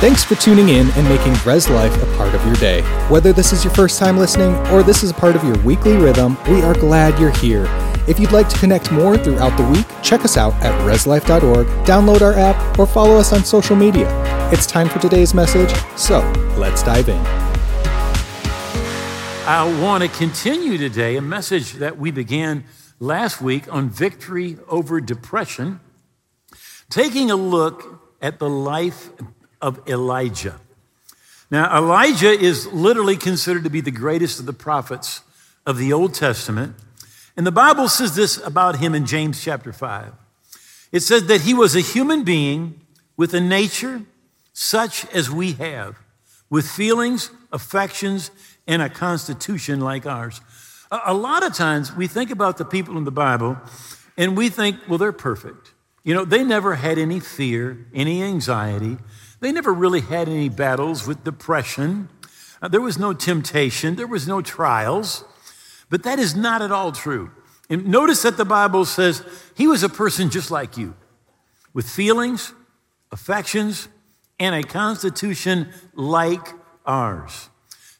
Thanks for tuning in and making Res Life a part of your day. Whether this is your first time listening or this is a part of your weekly rhythm, we are glad you're here. If you'd like to connect more throughout the week, check us out at reslife.org, download our app, or follow us on social media. It's time for today's message, so let's dive in. I want to continue today a message that we began last week on victory over depression, taking a look at the life of Elijah. Now, Elijah is literally considered to be the greatest of the prophets of the Old Testament. And the Bible says this about him in James chapter 5. It says that he was a human being with a nature such as we have, with feelings, affections, and a constitution like ours. A lot of times we think about the people in the Bible and we think, well, they're perfect. You know, they never had any fear, any anxiety. They never really had any battles with depression. Uh, there was no temptation. There was no trials. But that is not at all true. And notice that the Bible says he was a person just like you, with feelings, affections, and a constitution like ours.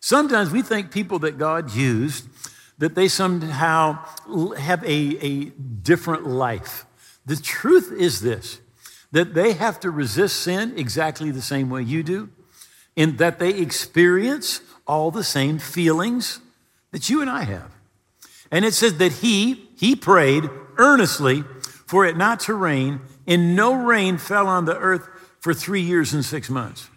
Sometimes we think people that God used, that they somehow have a, a different life. The truth is this that they have to resist sin exactly the same way you do, and that they experience all the same feelings that you and I have. And it says that he, he prayed earnestly for it not to rain, and no rain fell on the earth for three years and six months.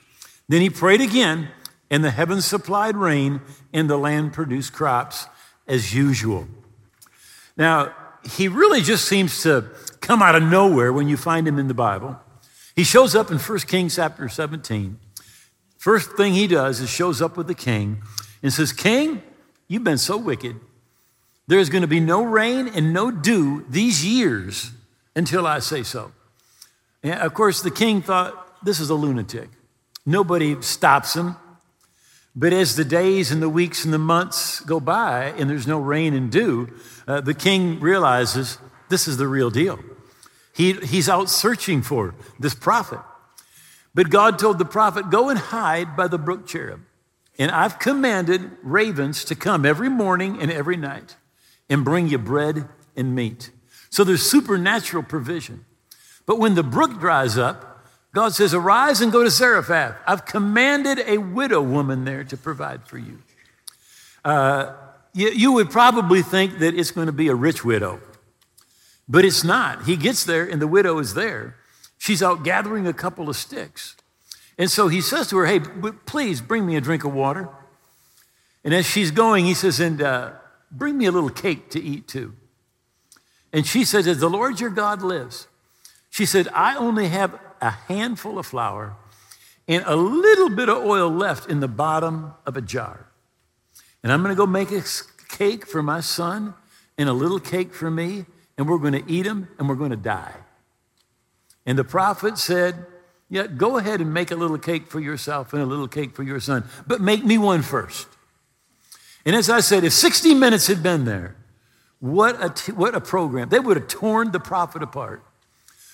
Then he prayed again, and the heavens supplied rain, and the land produced crops as usual. Now, he really just seems to come out of nowhere when you find him in the Bible. He shows up in 1 Kings chapter 17. First thing he does is shows up with the king and says, King, you've been so wicked. There's going to be no rain and no dew these years until I say so. And of course, the king thought, this is a lunatic. Nobody stops him. But as the days and the weeks and the months go by and there's no rain and dew, uh, the king realizes this is the real deal. He, he's out searching for this prophet. But God told the prophet, Go and hide by the brook Cherith. And I've commanded ravens to come every morning and every night and bring you bread and meat. So there's supernatural provision. But when the brook dries up, God says, Arise and go to Zarephath. I've commanded a widow woman there to provide for you. Uh, you, you would probably think that it's going to be a rich widow, but it's not. He gets there, and the widow is there. She's out gathering a couple of sticks. And so he says to her, Hey, please bring me a drink of water. And as she's going, he says, And uh, bring me a little cake to eat too. And she says, As the Lord your God lives, she said, I only have a handful of flour and a little bit of oil left in the bottom of a jar. And I'm going to go make a cake for my son and a little cake for me, and we're going to eat them and we're going to die. And the prophet said, Yeah, go ahead and make a little cake for yourself and a little cake for your son, but make me one first. And as I said, if 60 minutes had been there, what a, t- what a program. They would have torn the prophet apart.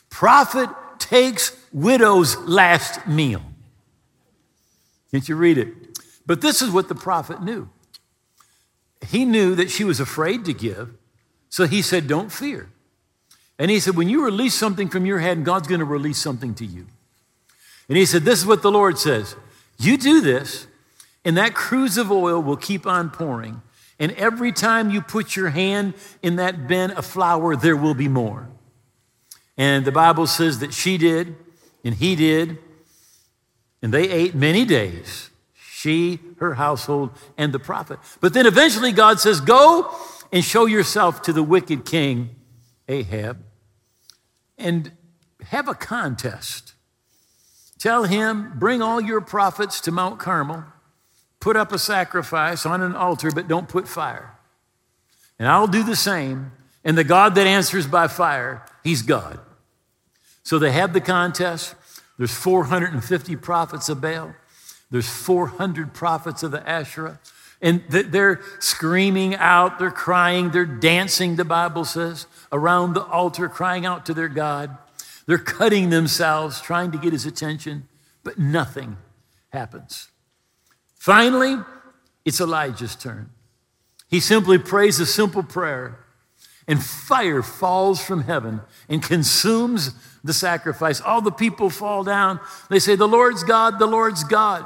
Prophet takes widow's last meal. Can't you read it? But this is what the prophet knew. He knew that she was afraid to give, so he said, Don't fear. And he said, When you release something from your hand, God's going to release something to you. And he said, This is what the Lord says You do this, and that cruse of oil will keep on pouring. And every time you put your hand in that bin of flour, there will be more. And the Bible says that she did, and he did, and they ate many days. She, her household, and the prophet. But then eventually God says, Go and show yourself to the wicked king, Ahab, and have a contest. Tell him, Bring all your prophets to Mount Carmel, put up a sacrifice on an altar, but don't put fire. And I'll do the same. And the God that answers by fire, he's God. So they have the contest. There's 450 prophets of Baal. There's 400 prophets of the Asherah. And they're screaming out, they're crying, they're dancing, the Bible says, around the altar, crying out to their God. They're cutting themselves, trying to get his attention, but nothing happens. Finally, it's Elijah's turn. He simply prays a simple prayer, and fire falls from heaven and consumes the sacrifice. All the people fall down. They say, The Lord's God, the Lord's God.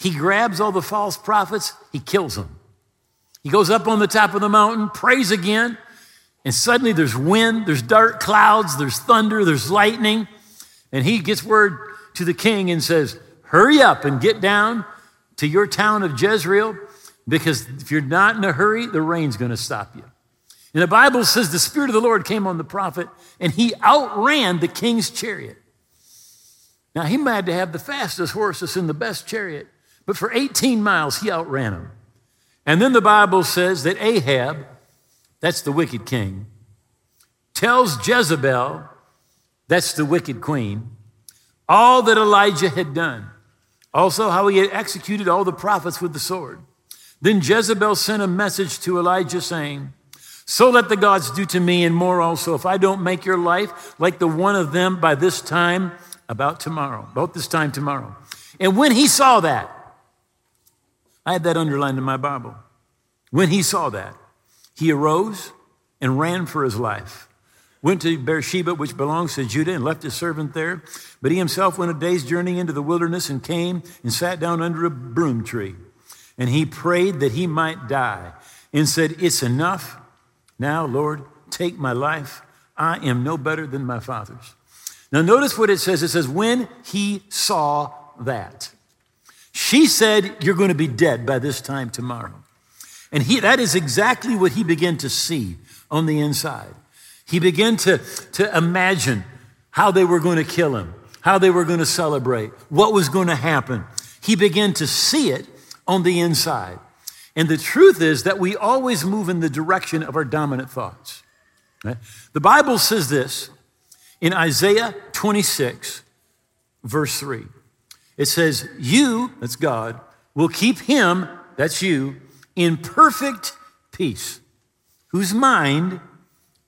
He grabs all the false prophets, he kills them. He goes up on the top of the mountain, prays again, and suddenly there's wind, there's dark clouds, there's thunder, there's lightning. And he gets word to the king and says, Hurry up and get down to your town of Jezreel, because if you're not in a hurry, the rain's going to stop you. And the Bible says the Spirit of the Lord came on the prophet and he outran the king's chariot. Now, he might have to have the fastest horses and the best chariot, but for 18 miles, he outran them. And then the Bible says that Ahab, that's the wicked king, tells Jezebel, that's the wicked queen, all that Elijah had done. Also, how he had executed all the prophets with the sword. Then Jezebel sent a message to Elijah saying, So let the gods do to me and more also, if I don't make your life like the one of them by this time, about tomorrow, about this time tomorrow. And when he saw that, I had that underlined in my Bible. When he saw that, he arose and ran for his life. Went to Beersheba, which belongs to Judah, and left his servant there. But he himself went a day's journey into the wilderness and came and sat down under a broom tree. And he prayed that he might die and said, It's enough. Now, Lord, take my life. I am no better than my father's. Now, notice what it says. It says, When he saw that. She said, You're going to be dead by this time tomorrow. And he, that is exactly what he began to see on the inside. He began to, to imagine how they were going to kill him, how they were going to celebrate, what was going to happen. He began to see it on the inside. And the truth is that we always move in the direction of our dominant thoughts. The Bible says this in Isaiah 26, verse 3. It says, You, that's God, will keep him, that's you, in perfect peace, whose mind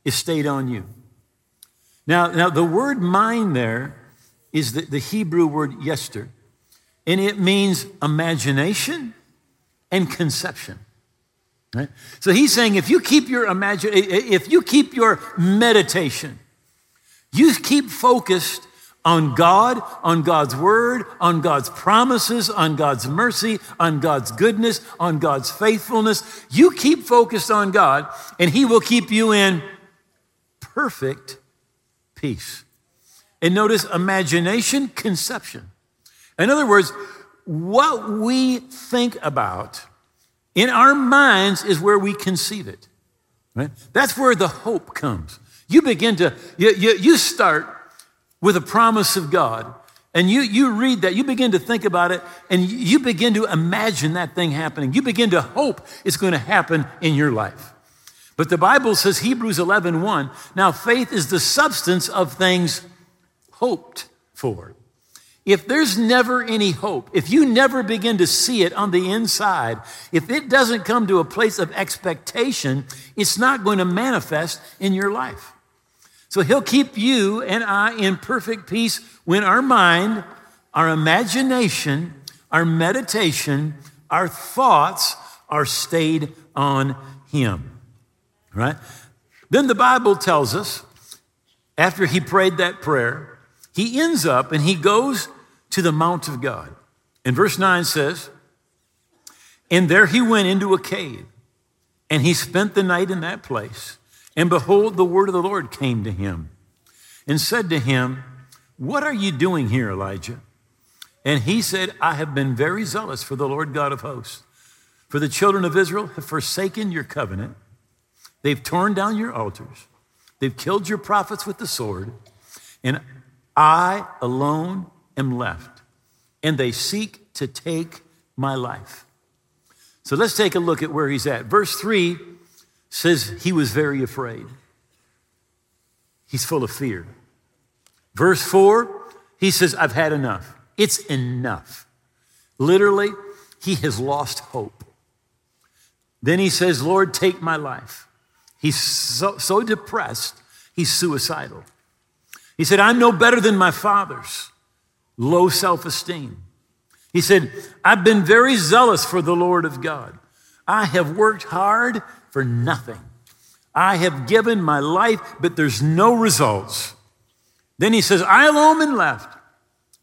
is stayed on you. Now, now the word mind there is the, the Hebrew word yetser, and it means imagination and conception. Right? So he's saying if you keep your imagine, if you keep your meditation, you keep focused on God, on God's word, on God's promises, on God's mercy, on God's goodness, on God's faithfulness. You keep focused on God, and He will keep you in perfect peace. And notice imagination, conception. In other words, what we think about in our minds is where we conceive it. Right? That's where the hope comes. You begin to, you, you, you start with a promise of God. And you, you read that, you begin to think about it, and you begin to imagine that thing happening. You begin to hope it's going to happen in your life. But the Bible says, Hebrews 11 1, now faith is the substance of things hoped for. If there's never any hope, if you never begin to see it on the inside, if it doesn't come to a place of expectation, it's not going to manifest in your life. So he'll keep you and I in perfect peace when our mind, our imagination, our meditation, our thoughts are stayed on him. Right? Then the Bible tells us, after he prayed that prayer, he ends up and he goes to the Mount of God. And verse 9 says, And there he went into a cave, and he spent the night in that place. And behold, the word of the Lord came to him and said to him, What are you doing here, Elijah? And he said, I have been very zealous for the Lord God of hosts. For the children of Israel have forsaken your covenant. They've torn down your altars. They've killed your prophets with the sword. And I alone am left. And they seek to take my life. So let's take a look at where he's at. Verse 3 says he was very afraid. He's full of fear. Verse 4, he says, I've had enough. It's enough. Literally, he has lost hope. Then he says, Lord, take my life. He's so, so depressed, he's suicidal. He said, I'm no better than my fathers. low self esteem. He said, I've been very zealous for the Lord of God. I have worked hard for nothing. I have given my life, but there's no results. Then he says, I alone am left.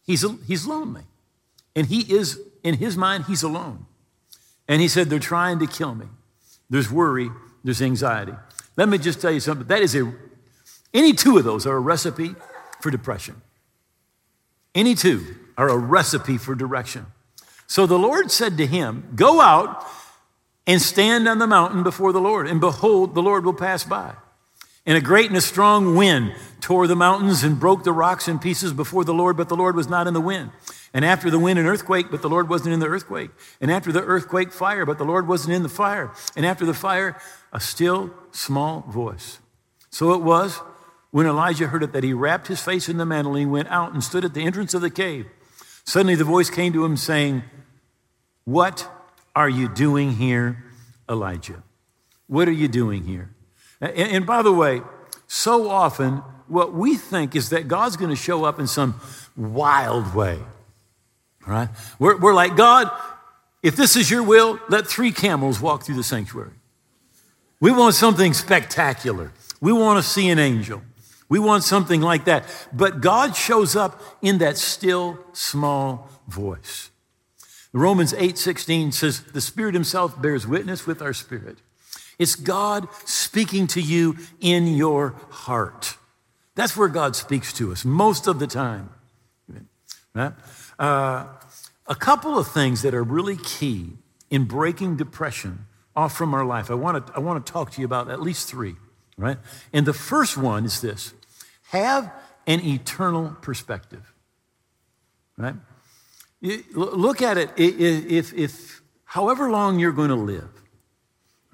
He's, he's lonely. And he is, in his mind, he's alone. And he said, They're trying to kill me. There's worry, there's anxiety. Let me just tell you something. That is a, any two of those are a recipe for depression. Any two are a recipe for direction. So the Lord said to him, Go out and stand on the mountain before the Lord, and behold, the Lord will pass by. And a great and a strong wind tore the mountains and broke the rocks in pieces before the Lord, but the Lord was not in the wind. And after the wind, an earthquake, but the Lord wasn't in the earthquake. And after the earthquake, fire, but the Lord wasn't in the fire. And after the fire, a still small voice. So it was when Elijah heard it that he wrapped his face in the mantle and went out and stood at the entrance of the cave. Suddenly the voice came to him saying, What are you doing here, Elijah? What are you doing here? And, by the way, so often what we think is that God's going to show up in some wild way. Right? We're, we're like, God, if this is your will, let three camels walk through the sanctuary. We want something spectacular. We want to see an angel. We want something like that. But God shows up in that still small voice. Romans 8:16 says the Spirit himself bears witness with our spirit. It's God speaking to you in your heart. That's where God speaks to us most of the time. Right? Uh, a couple of things that are really key in breaking depression off from our life. I want to I want to talk to you about at least three, right? And the first one is this: have an eternal perspective, right? Look at it. If, if however long you're going to live,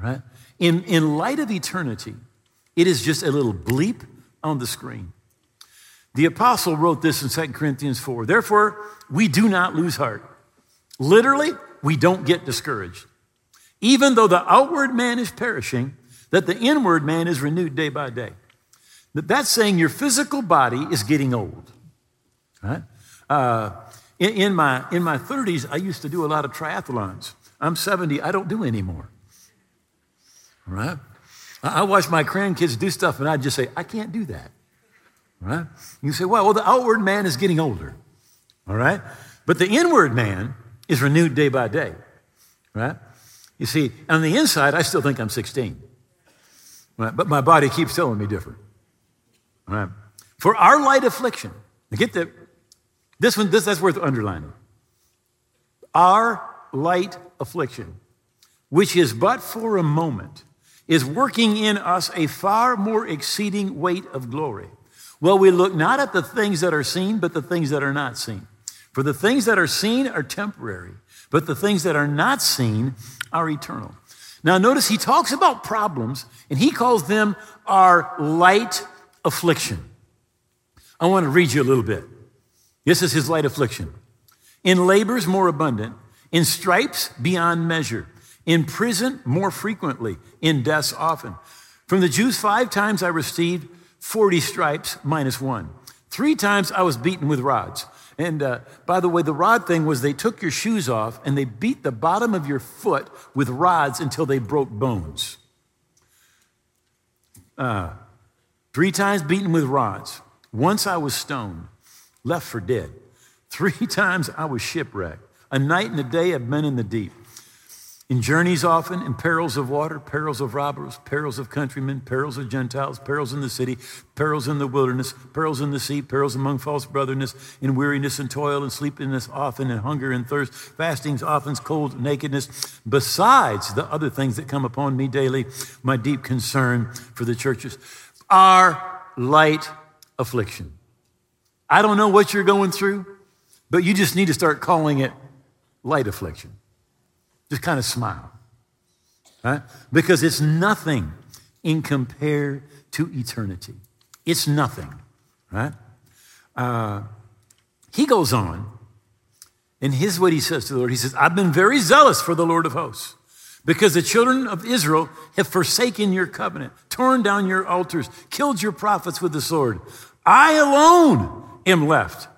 right? In, in light of eternity, it is just a little bleep on the screen. The apostle wrote this in 2 Corinthians 4. Therefore, we do not lose heart. Literally, we don't get discouraged. Even though the outward man is perishing, that the inward man is renewed day by day. That's saying your physical body is getting old. Right? Uh, in, in, my, in my 30s, I used to do a lot of triathlons. I'm 70, I don't do anymore. Right? I, I watch my grandkids do stuff and I just say, I can't do that. Right? You say, well, well, the outward man is getting older. All right? But the inward man is renewed day by day. Right? You see, on the inside, I still think I'm 16. Right? But my body keeps telling me different. Right? For our light affliction, get the, this one, this, that's worth underlining. Our light affliction, which is but for a moment, is working in us a far more exceeding weight of glory. Well, we look not at the things that are seen, but the things that are not seen. For the things that are seen are temporary, but the things that are not seen are eternal. Now, notice he talks about problems, and he calls them our light affliction. I want to read you a little bit. This is his light affliction. In labors more abundant, in stripes beyond measure, in prison more frequently, in deaths often. From the Jews, five times I received 40 stripes minus one. Three times I was beaten with rods. And uh, by the way, the rod thing was they took your shoes off and they beat the bottom of your foot with rods until they broke bones. Uh, three times beaten with rods. Once I was stoned left for dead. Three times I was shipwrecked. A night and a day I've been in the deep. In journeys often, in perils of water, perils of robbers, perils of countrymen, perils of Gentiles, perils in the city, perils in the wilderness, perils in the sea, perils among false brotherness, in weariness and toil and sleepiness often, in hunger and thirst, fastings often, cold, nakedness, besides the other things that come upon me daily, my deep concern for the churches, are light affliction. I don't know what you're going through, but you just need to start calling it light affliction. Just kind of smile, right? Because it's nothing in compare to eternity. It's nothing, right? Uh, he goes on, and here's what he says to the Lord. He says, I've been very zealous for the Lord of hosts because the children of Israel have forsaken your covenant, torn down your altars, killed your prophets with the sword. I alone am left,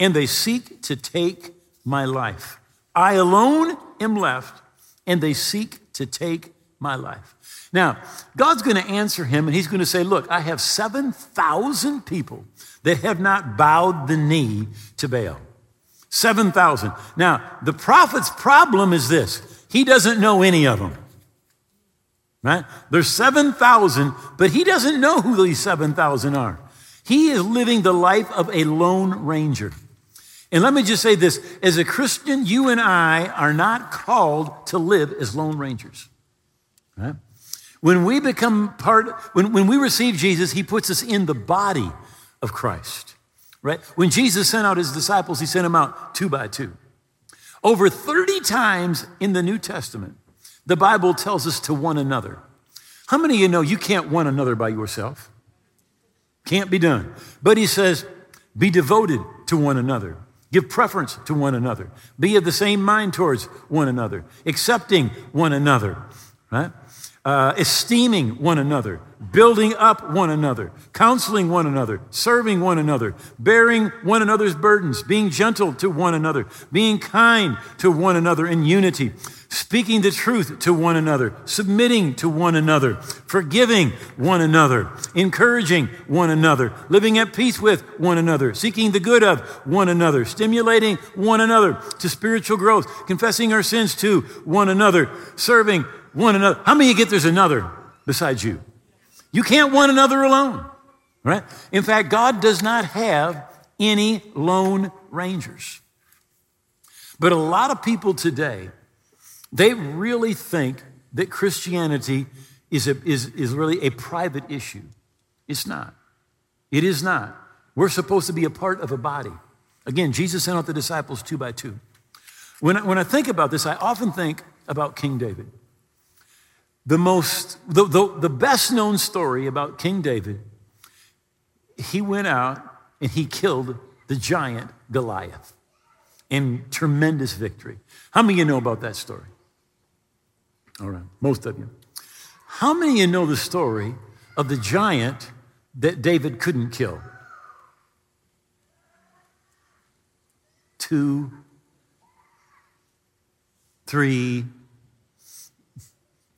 and they seek to take my life. I alone am left, and they seek to take my life. Now, God's going to answer him, and he's going to say, Look, I have 7,000 people that have not bowed the knee to Baal. 7,000. Now, the prophet's problem is this he doesn't know any of them. Right? There's 7,000, but he doesn't know who these 7,000 are. He is living the life of a lone ranger. And let me just say this as a Christian, you and I are not called to live as lone rangers. Right? When we become part, when, when we receive Jesus, he puts us in the body of Christ. Right? When Jesus sent out his disciples, he sent them out two by two. Over 30 times in the New Testament, the Bible tells us to one another. How many of you know you can't one another by yourself? Can't be done. But he says, be devoted to one another. Give preference to one another. Be of the same mind towards one another, accepting one another, right? Uh, esteeming one another, building up one another, counseling one another, serving one another, bearing one another's burdens, being gentle to one another, being kind to one another in unity, speaking the truth to one another, submitting to one another, forgiving one another, encouraging one another, living at peace with one another, seeking the good of one another, stimulating one another to spiritual growth, confessing our sins to one another, serving one another. How many you get there's another besides you? You can't one another alone, right? In fact, God does not have any lone rangers. But a lot of people today they really think that Christianity is, a, is, is really a private issue. It's not. It is not. We're supposed to be a part of a body. Again, Jesus sent out the disciples two by two. When I, when I think about this, I often think about King David. The most, the, the, the best known story about King David, he went out and he killed the giant Goliath in tremendous victory. How many of you know about that story? All right, most of you. How many of you know the story of the giant that David couldn't kill? Two, three,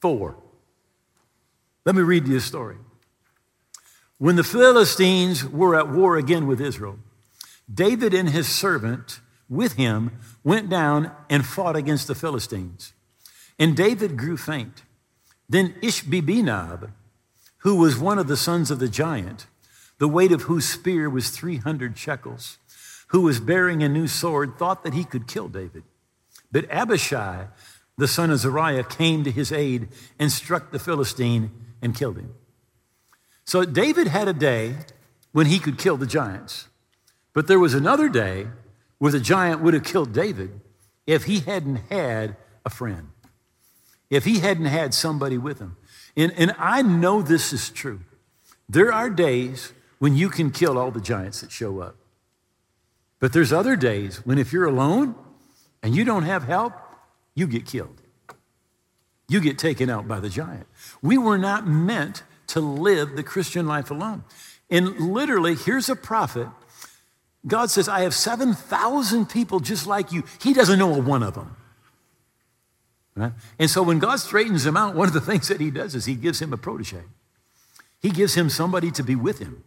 four. Let me read you a story. When the Philistines were at war again with Israel, David and his servant with him went down and fought against the Philistines. And David grew faint. Then Ishbi-benob, who was one of the sons of the giant, the weight of whose spear was 300 shekels, who was bearing a new sword, thought that he could kill David. But Abishai, the son of Zeruiah, came to his aid and struck the Philistine and killed him. So David had a day when he could kill the giants. But there was another day where the giant would have killed David if he hadn't had a friend if he hadn't had somebody with him. And, and I know this is true. There are days when you can kill all the giants that show up. But there's other days when if you're alone and you don't have help, you get killed. You get taken out by the giant. We were not meant to live the Christian life alone. And literally, here's a prophet. God says, I have 7,000 people just like you. He doesn't know a one of them. Right? And so when God straightens him out, one of the things that he does is he gives him a protege. He gives him somebody to be with him.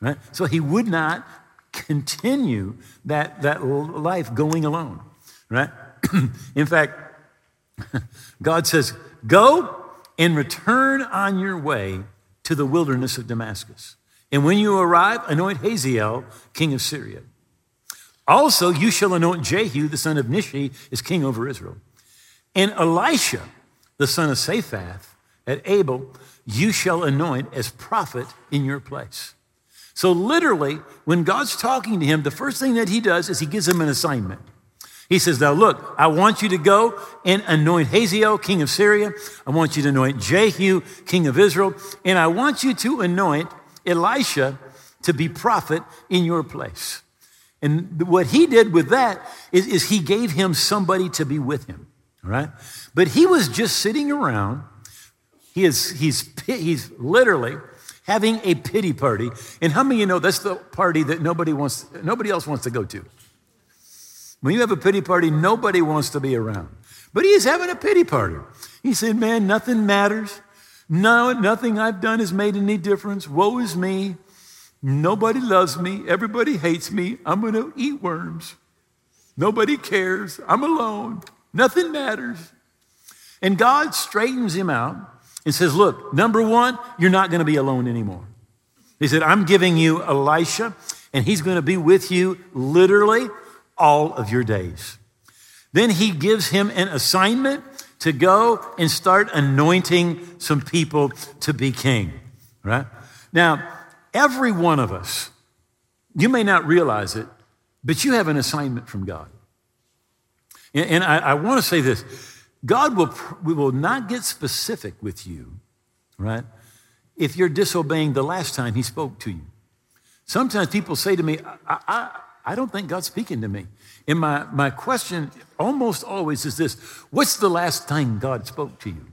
Right? So he would not continue that, that life going alone. Right? In fact, God says, Go and return on your way to the wilderness of Damascus. And when you arrive, anoint Hazael, king of Syria. Also, you shall anoint Jehu, the son of Nimshi, as king over Israel. And Elisha, the son of Shaphat, at Abel, you shall anoint as prophet in your place. So, literally, when God's talking to him, the first thing that he does is he gives him an assignment. He says, Now look, I want you to go and anoint Hazael, king of Syria. I want you to anoint Jehu, king of Israel. And I want you to anoint Elisha to be prophet in your place. And what he did with that is, is he gave him somebody to be with him. Right? But he was just sitting around. He is, he's, he's literally having a pity party. And how many of you know that's the party that nobody, wants, nobody else wants to go to? When you have a pity party, nobody wants to be around. But he is having a pity party. He said, Man, nothing matters. No, nothing I've done has made any difference. Woe is me. Nobody loves me. Everybody hates me. I'm going to eat worms. Nobody cares. I'm alone. Nothing matters. And God straightens him out and says, Look, number one, you're not going to be alone anymore. He said, I'm giving you Elisha, and he's going to be with you literally all of your days. Then he gives him an assignment to go and start anointing some people to be king, right? Now, every one of us, you may not realize it, but you have an assignment from God. And, I, I want to say this God will, we will not get specific with you, right? If you're disobeying the last time he spoke to you. Sometimes people say to me, I, I, I don't think God's speaking to me. And my, my question almost always is this What's the last time God spoke to you?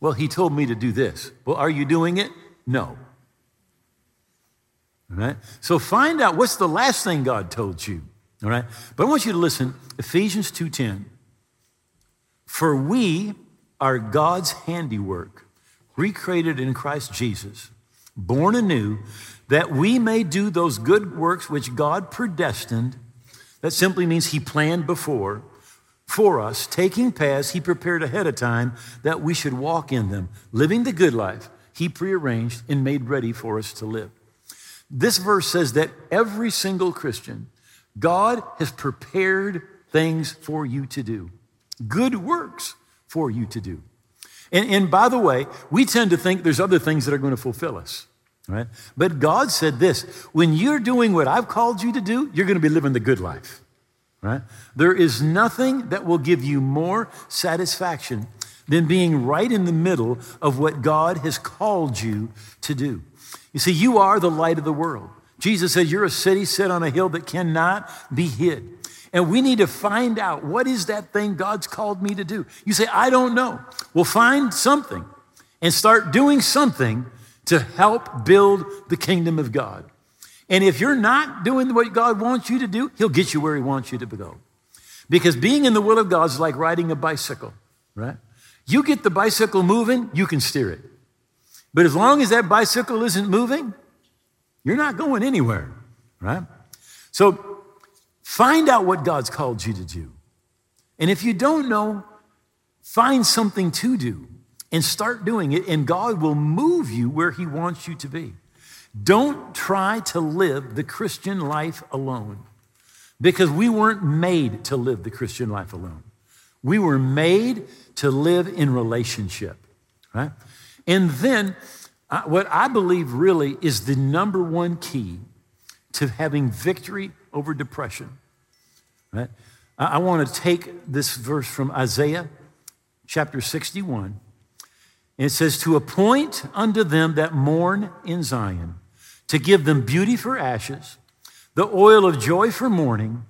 Well, he told me to do this. Well, are you doing it? No. All right? So find out what's the last thing God told you. All right? But I want you to listen. Ephesians 2:10. For we are God's handiwork, recreated in Christ Jesus, born anew, that we may do those good works which God predestined. That simply means He planned before for us, taking paths He prepared ahead of time that we should walk in them, living the good life He prearranged and made ready for us to live. This verse says that every single Christian, God has prepared things for you to do, good works for you to do. And, and by the way, we tend to think there's other things that are going to fulfill us. Right? But God said this when you're doing what I've called you to do, you're going to be living the good life. Right? There is nothing that will give you more satisfaction than being right in the middle of what God has called you to do. You see, you are the light of the world. Jesus said, You're a city set on a hill that cannot be hid. And we need to find out what is that thing God's called me to do. You say, I don't know. Well, find something and start doing something to help build the kingdom of God. And if you're not doing what God wants you to do, He'll get you where He wants you to go. Because being in the will of God is like riding a bicycle, right? You get the bicycle moving, you can steer it. But as long as that bicycle isn't moving, you're not going anywhere, right? So find out what God's called you to do. And if you don't know, find something to do and start doing it, and God will move you where He wants you to be. Don't try to live the Christian life alone because we weren't made to live the Christian life alone. We were made to live in relationship, right? And then, uh, what I believe really is the number one key to having victory over depression, right? I, I want to take this verse from Isaiah chapter 61 and it says, To appoint unto them that mourn in Zion, to give them beauty for ashes, the oil of joy for mourning,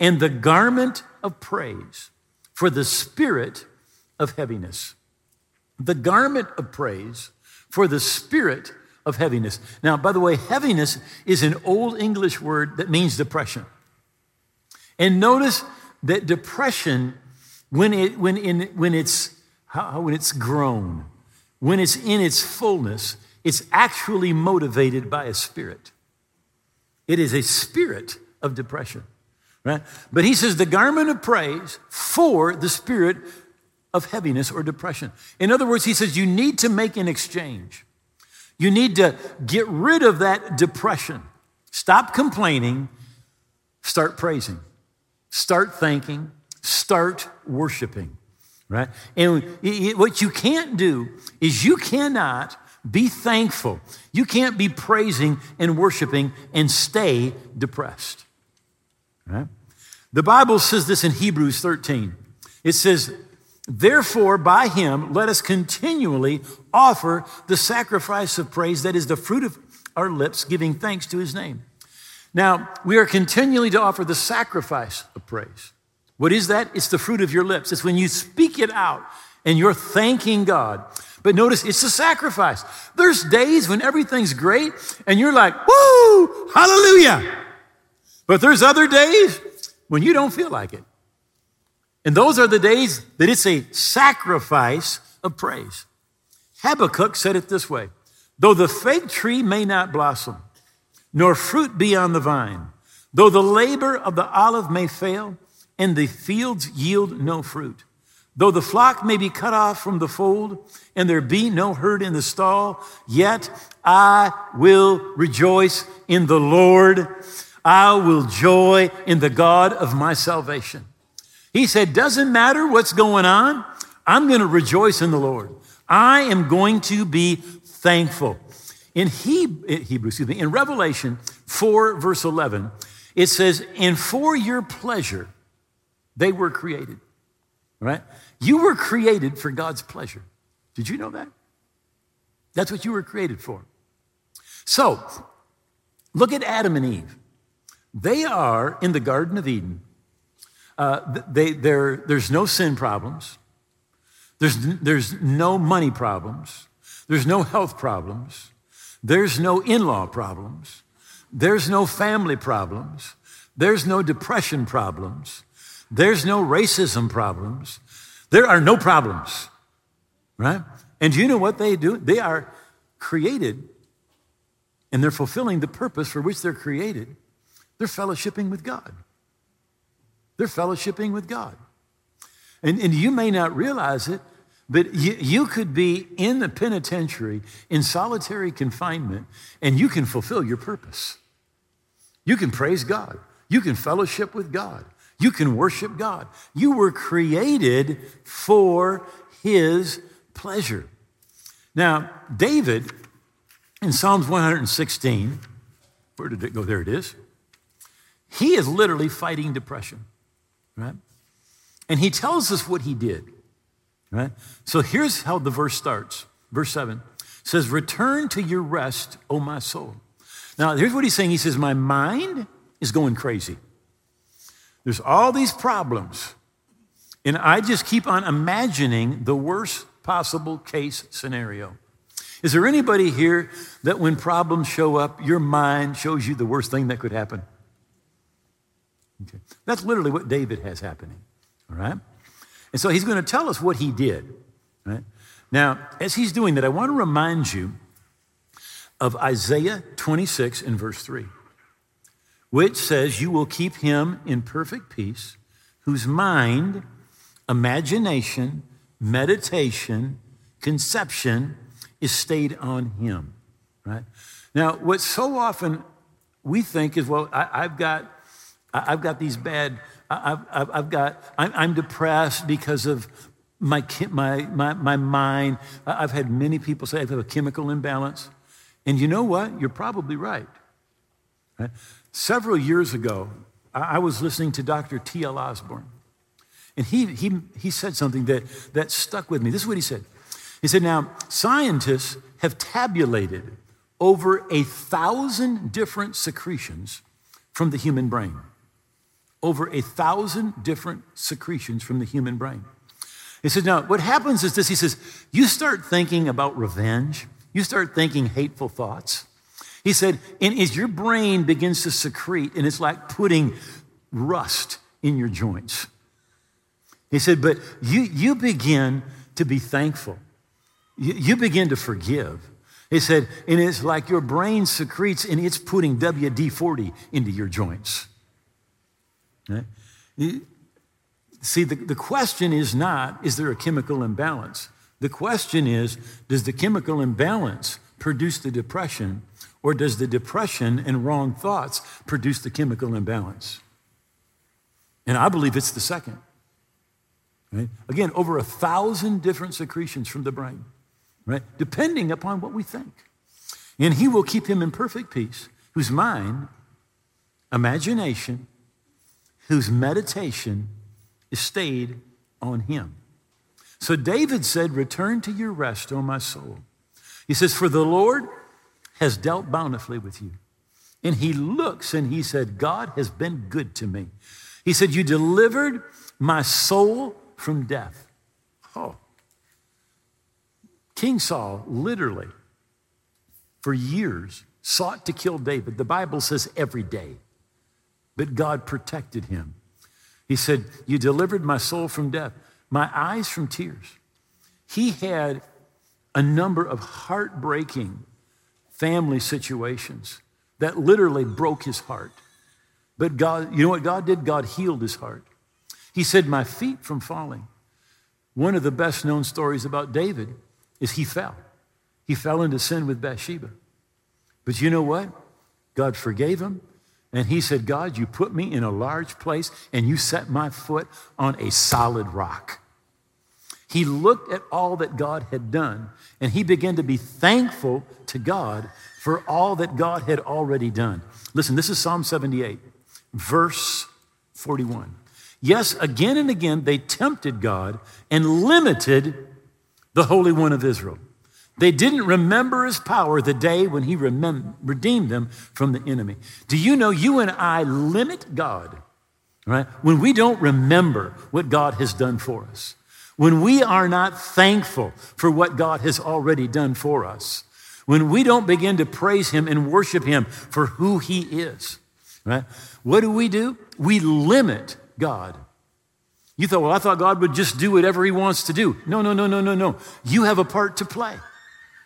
and the garment of praise for the spirit of heaviness. The garment of praise for the spirit of heaviness. Now, by the way, heaviness is an old English word that means depression. And notice that depression, when, it, when, in, when, it's, when it's grown, when it's in its fullness, it's actually motivated by a spirit. It is a spirit of depression, right? But he says the garment of praise for the spirit of heaviness or depression. In other words, he says you need to make an exchange. You need to get rid of that depression. Stop complaining, start praising, start thanking, start worshiping right? And what you can't do is you cannot be thankful. You can't be praising and worshiping and stay depressed, right? The Bible says this in Hebrews 13. It says, Therefore, by him, let us continually offer the sacrifice of praise that is the fruit of our lips, giving thanks to his name. Now, we are continually to offer the sacrifice of praise. What is that? It's the fruit of your lips. It's when you speak it out and you're thanking God. But notice it's a sacrifice. There's days when everything's great and you're like, woo, hallelujah. But there's other days when you don't feel like it. And those are the days that it's a sacrifice of praise. Habakkuk said it this way Though the fig tree may not blossom, nor fruit be on the vine, though the labor of the olive may fail, and the fields yield no fruit, though the flock may be cut off from the fold, and there be no herd in the stall, yet I will rejoice in the Lord. I will joy in the God of my salvation. He said, Doesn't matter what's going on, I'm going to rejoice in the Lord. I am going to be thankful. In Hebrew, excuse me, in Revelation 4, verse 11, it says, And for your pleasure they were created. Right? You were created for God's pleasure. Did you know that? That's what you were created for. So, look at Adam and Eve. They are in the Garden of Eden. Uh, they, there's no sin problems. There's, there's no money problems. There's no health problems. There's no in law problems. There's no family problems. There's no depression problems. There's no racism problems. There are no problems, right? And you know what they do? They are created and they're fulfilling the purpose for which they're created. They're fellowshipping with God. They're fellowshipping with God. And, and you may not realize it, but you, you could be in the penitentiary in solitary confinement and you can fulfill your purpose. You can praise God. You can fellowship with God. You can worship God. You were created for His pleasure. Now, David in Psalms 116, where did it go? There it is. He is literally fighting depression, right? And he tells us what he did. Right? So here's how the verse starts. Verse 7 says, Return to your rest, O my soul. Now, here's what he's saying. He says, My mind is going crazy. There's all these problems. And I just keep on imagining the worst possible case scenario. Is there anybody here that when problems show up, your mind shows you the worst thing that could happen? Okay. That's literally what David has happening. All right? And so he's going to tell us what he did. Right? Now, as he's doing that, I want to remind you of Isaiah 26 and verse 3, which says, You will keep him in perfect peace, whose mind, imagination, meditation, conception is stayed on him. Right? Now, what so often we think is, well, I, have got, I've got these bad I've, I've, got, I'm, I'm, depressed because of my, my, my, my mind. I've had many people say I have a chemical imbalance. And you know what? You're probably right. right? Several years ago, I was listening to Dr. T.L. Osborn. And he, he, he said something that, that stuck with me. This is what he said. He said, Now, scientists have tabulated over a thousand different secretions from the human brain over a thousand different secretions from the human brain. He says, now what happens is this he says, you start thinking about revenge, you start thinking hateful thoughts. He said, and as your brain begins to secrete, and it's like putting rust in your joints. He said, but you, you begin to be thankful. You, you begin to forgive. He said, and it's like your brain secretes and it's putting WD 40 into your joints. See, the, the question is not, is there a chemical imbalance? The question is, does the chemical imbalance produce the depression, or does the depression and wrong thoughts produce the chemical imbalance? And I believe it's the second. Right? Again, over a thousand different secretions from the brain, right? Depending upon what we think. And he will keep him in perfect peace, whose mind, imagination, whose meditation is stayed on him. So David said, Return to your rest, O my soul. He says, For the Lord has dealt bountifully with you. And he looks and he said, God has been good to me. He said, You delivered my soul from death. Oh. King Saul literally, for years, sought to kill David. The Bible says every day but God protected him. He said, You delivered my soul from death, my eyes from tears. He had a number of heartbreaking family situations that literally broke his heart. But God, you know what God did? God healed his heart. He said, My feet from falling. One of the best known stories about David is he fell. He fell into sin with Bathsheba. But you know what? God forgave him. And he said, God, you put me in a large place and you set my foot on a solid rock. He looked at all that God had done and he began to be thankful to God for all that God had already done. Listen, this is Psalm 78, verse 41. Yes, again and again they tempted God and limited the Holy One of Israel. They didn't remember his power the day when he remem- redeemed them from the enemy. Do you know you and I limit God, right? When we don't remember what God has done for us, when we are not thankful for what God has already done for us, when we don't begin to praise him and worship him for who he is, right? What do we do? We limit God. You thought, well, I thought God would just do whatever he wants to do. No, no, no, no, no, no. You have a part to play.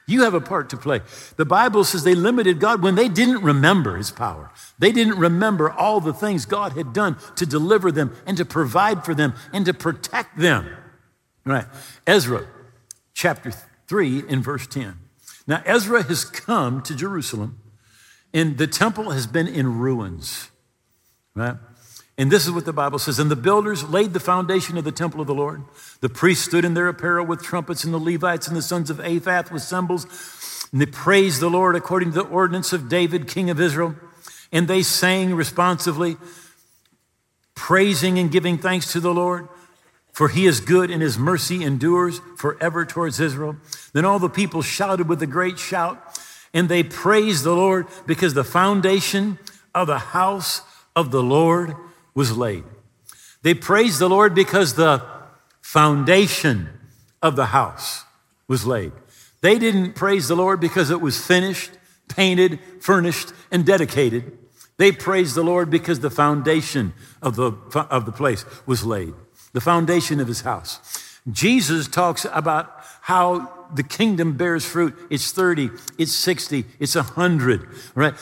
You have a part to play. The Bible says they limited God when they didn't remember his power. They didn't remember all the things God had done to deliver them and to provide for them and to protect them. Right. Ezra chapter 3 in verse 10. Now, Ezra has come to Jerusalem and the temple has been in ruins. Right? And this is what the Bible says. And the builders laid the foundation of the temple of the Lord. The priests stood in their apparel with trumpets, and the Levites and the sons of Asaph with cymbals. And they praised the Lord according to the ordinance of David, king of Israel. And they sang responsively, praising and giving thanks to the Lord, for he is good and his mercy endures forever towards Israel. Then all the people shouted with a great shout, and they praised the Lord because the foundation of the house of the Lord was laid. They praised the Lord because the foundation of the house was laid. They didn't praise the Lord because it was finished, painted, furnished, and dedicated. They praised the Lord because the foundation of the, of the place was laid, the foundation of his house. Jesus talks about how the kingdom bears fruit. It's 30, it's 60, it's 100, right?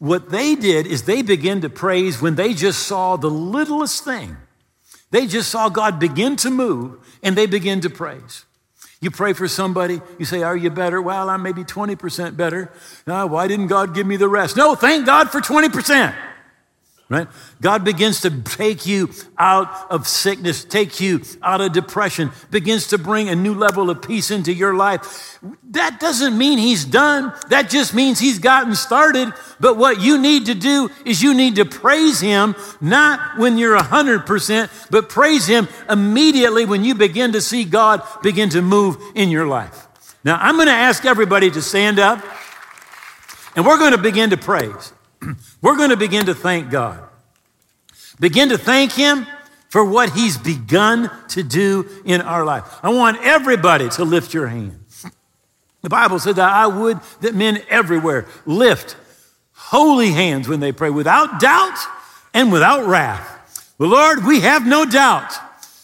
What they did is they began to praise when they just saw the littlest thing. They just saw God begin to move and they begin to praise. You pray for somebody, you say, Are you better? Well, I'm maybe 20% better. Uh, why didn't God give me the rest? No, thank God for 20% right? God begins to take you out of sickness, take you out of depression, begins to bring a new level of peace into your life. That doesn't mean he's done. That just means he's gotten started. But what you need to do is you need to praise him, not when you're 100%, but praise him immediately when you begin to see God begin to move in your life. Now, I'm going to ask everybody to stand up and we're going to begin to praise. We're going to begin to thank God. Begin to thank Him for what He's begun to do in our life. I want everybody to lift your hand. The Bible said that I would that men everywhere lift holy hands when they pray without doubt and without wrath. Well, Lord, we have no doubt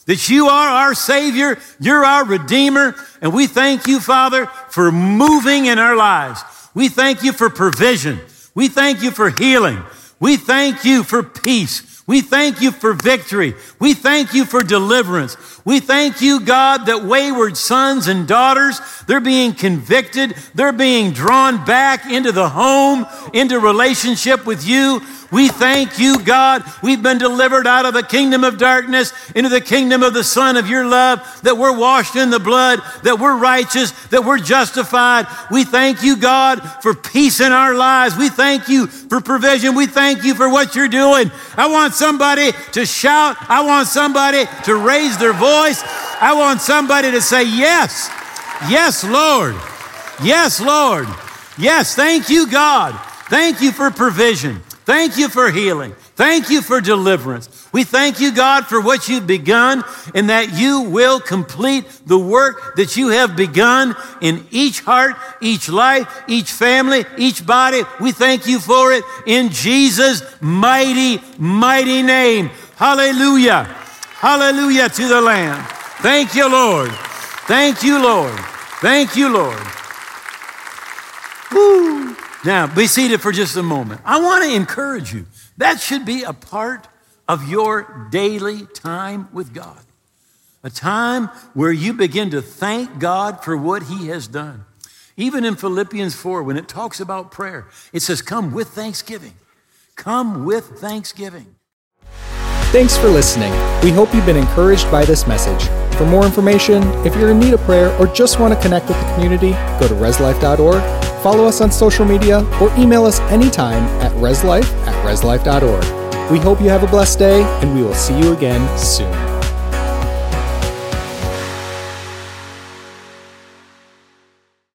that you are our Savior, you're our Redeemer, and we thank you, Father, for moving in our lives. We thank you for provision. We thank you for healing. We thank you for peace. We thank you for victory. We thank you for deliverance. We thank you, God, that wayward sons and daughters, they're being convicted. They're being drawn back into the home, into relationship with you. We thank you, God. We've been delivered out of the kingdom of darkness into the kingdom of the Son of your love, that we're washed in the blood, that we're righteous, that we're justified. We thank you, God, for peace in our lives. We thank you for provision. We thank you for what you're doing. I want somebody to shout. I want somebody to raise their voice. I want somebody to say, Yes, yes, Lord. Yes, Lord. Yes, thank you, God. Thank you for provision. Thank you for healing. Thank you for deliverance. We thank you, God, for what you've begun and that you will complete the work that you have begun in each heart, each life, each family, each body. We thank you for it in Jesus' mighty, mighty name. Hallelujah. Hallelujah to the Lamb. Thank you, Lord. Thank you, Lord. Thank you, Lord. Woo. Now, be seated for just a moment. I want to encourage you. That should be a part of your daily time with God. A time where you begin to thank God for what He has done. Even in Philippians 4, when it talks about prayer, it says, Come with thanksgiving. Come with thanksgiving. Thanks for listening. We hope you've been encouraged by this message. For more information, if you're in need of prayer or just want to connect with the community, go to reslife.org, follow us on social media, or email us anytime at reslife at reslife.org. We hope you have a blessed day, and we will see you again soon.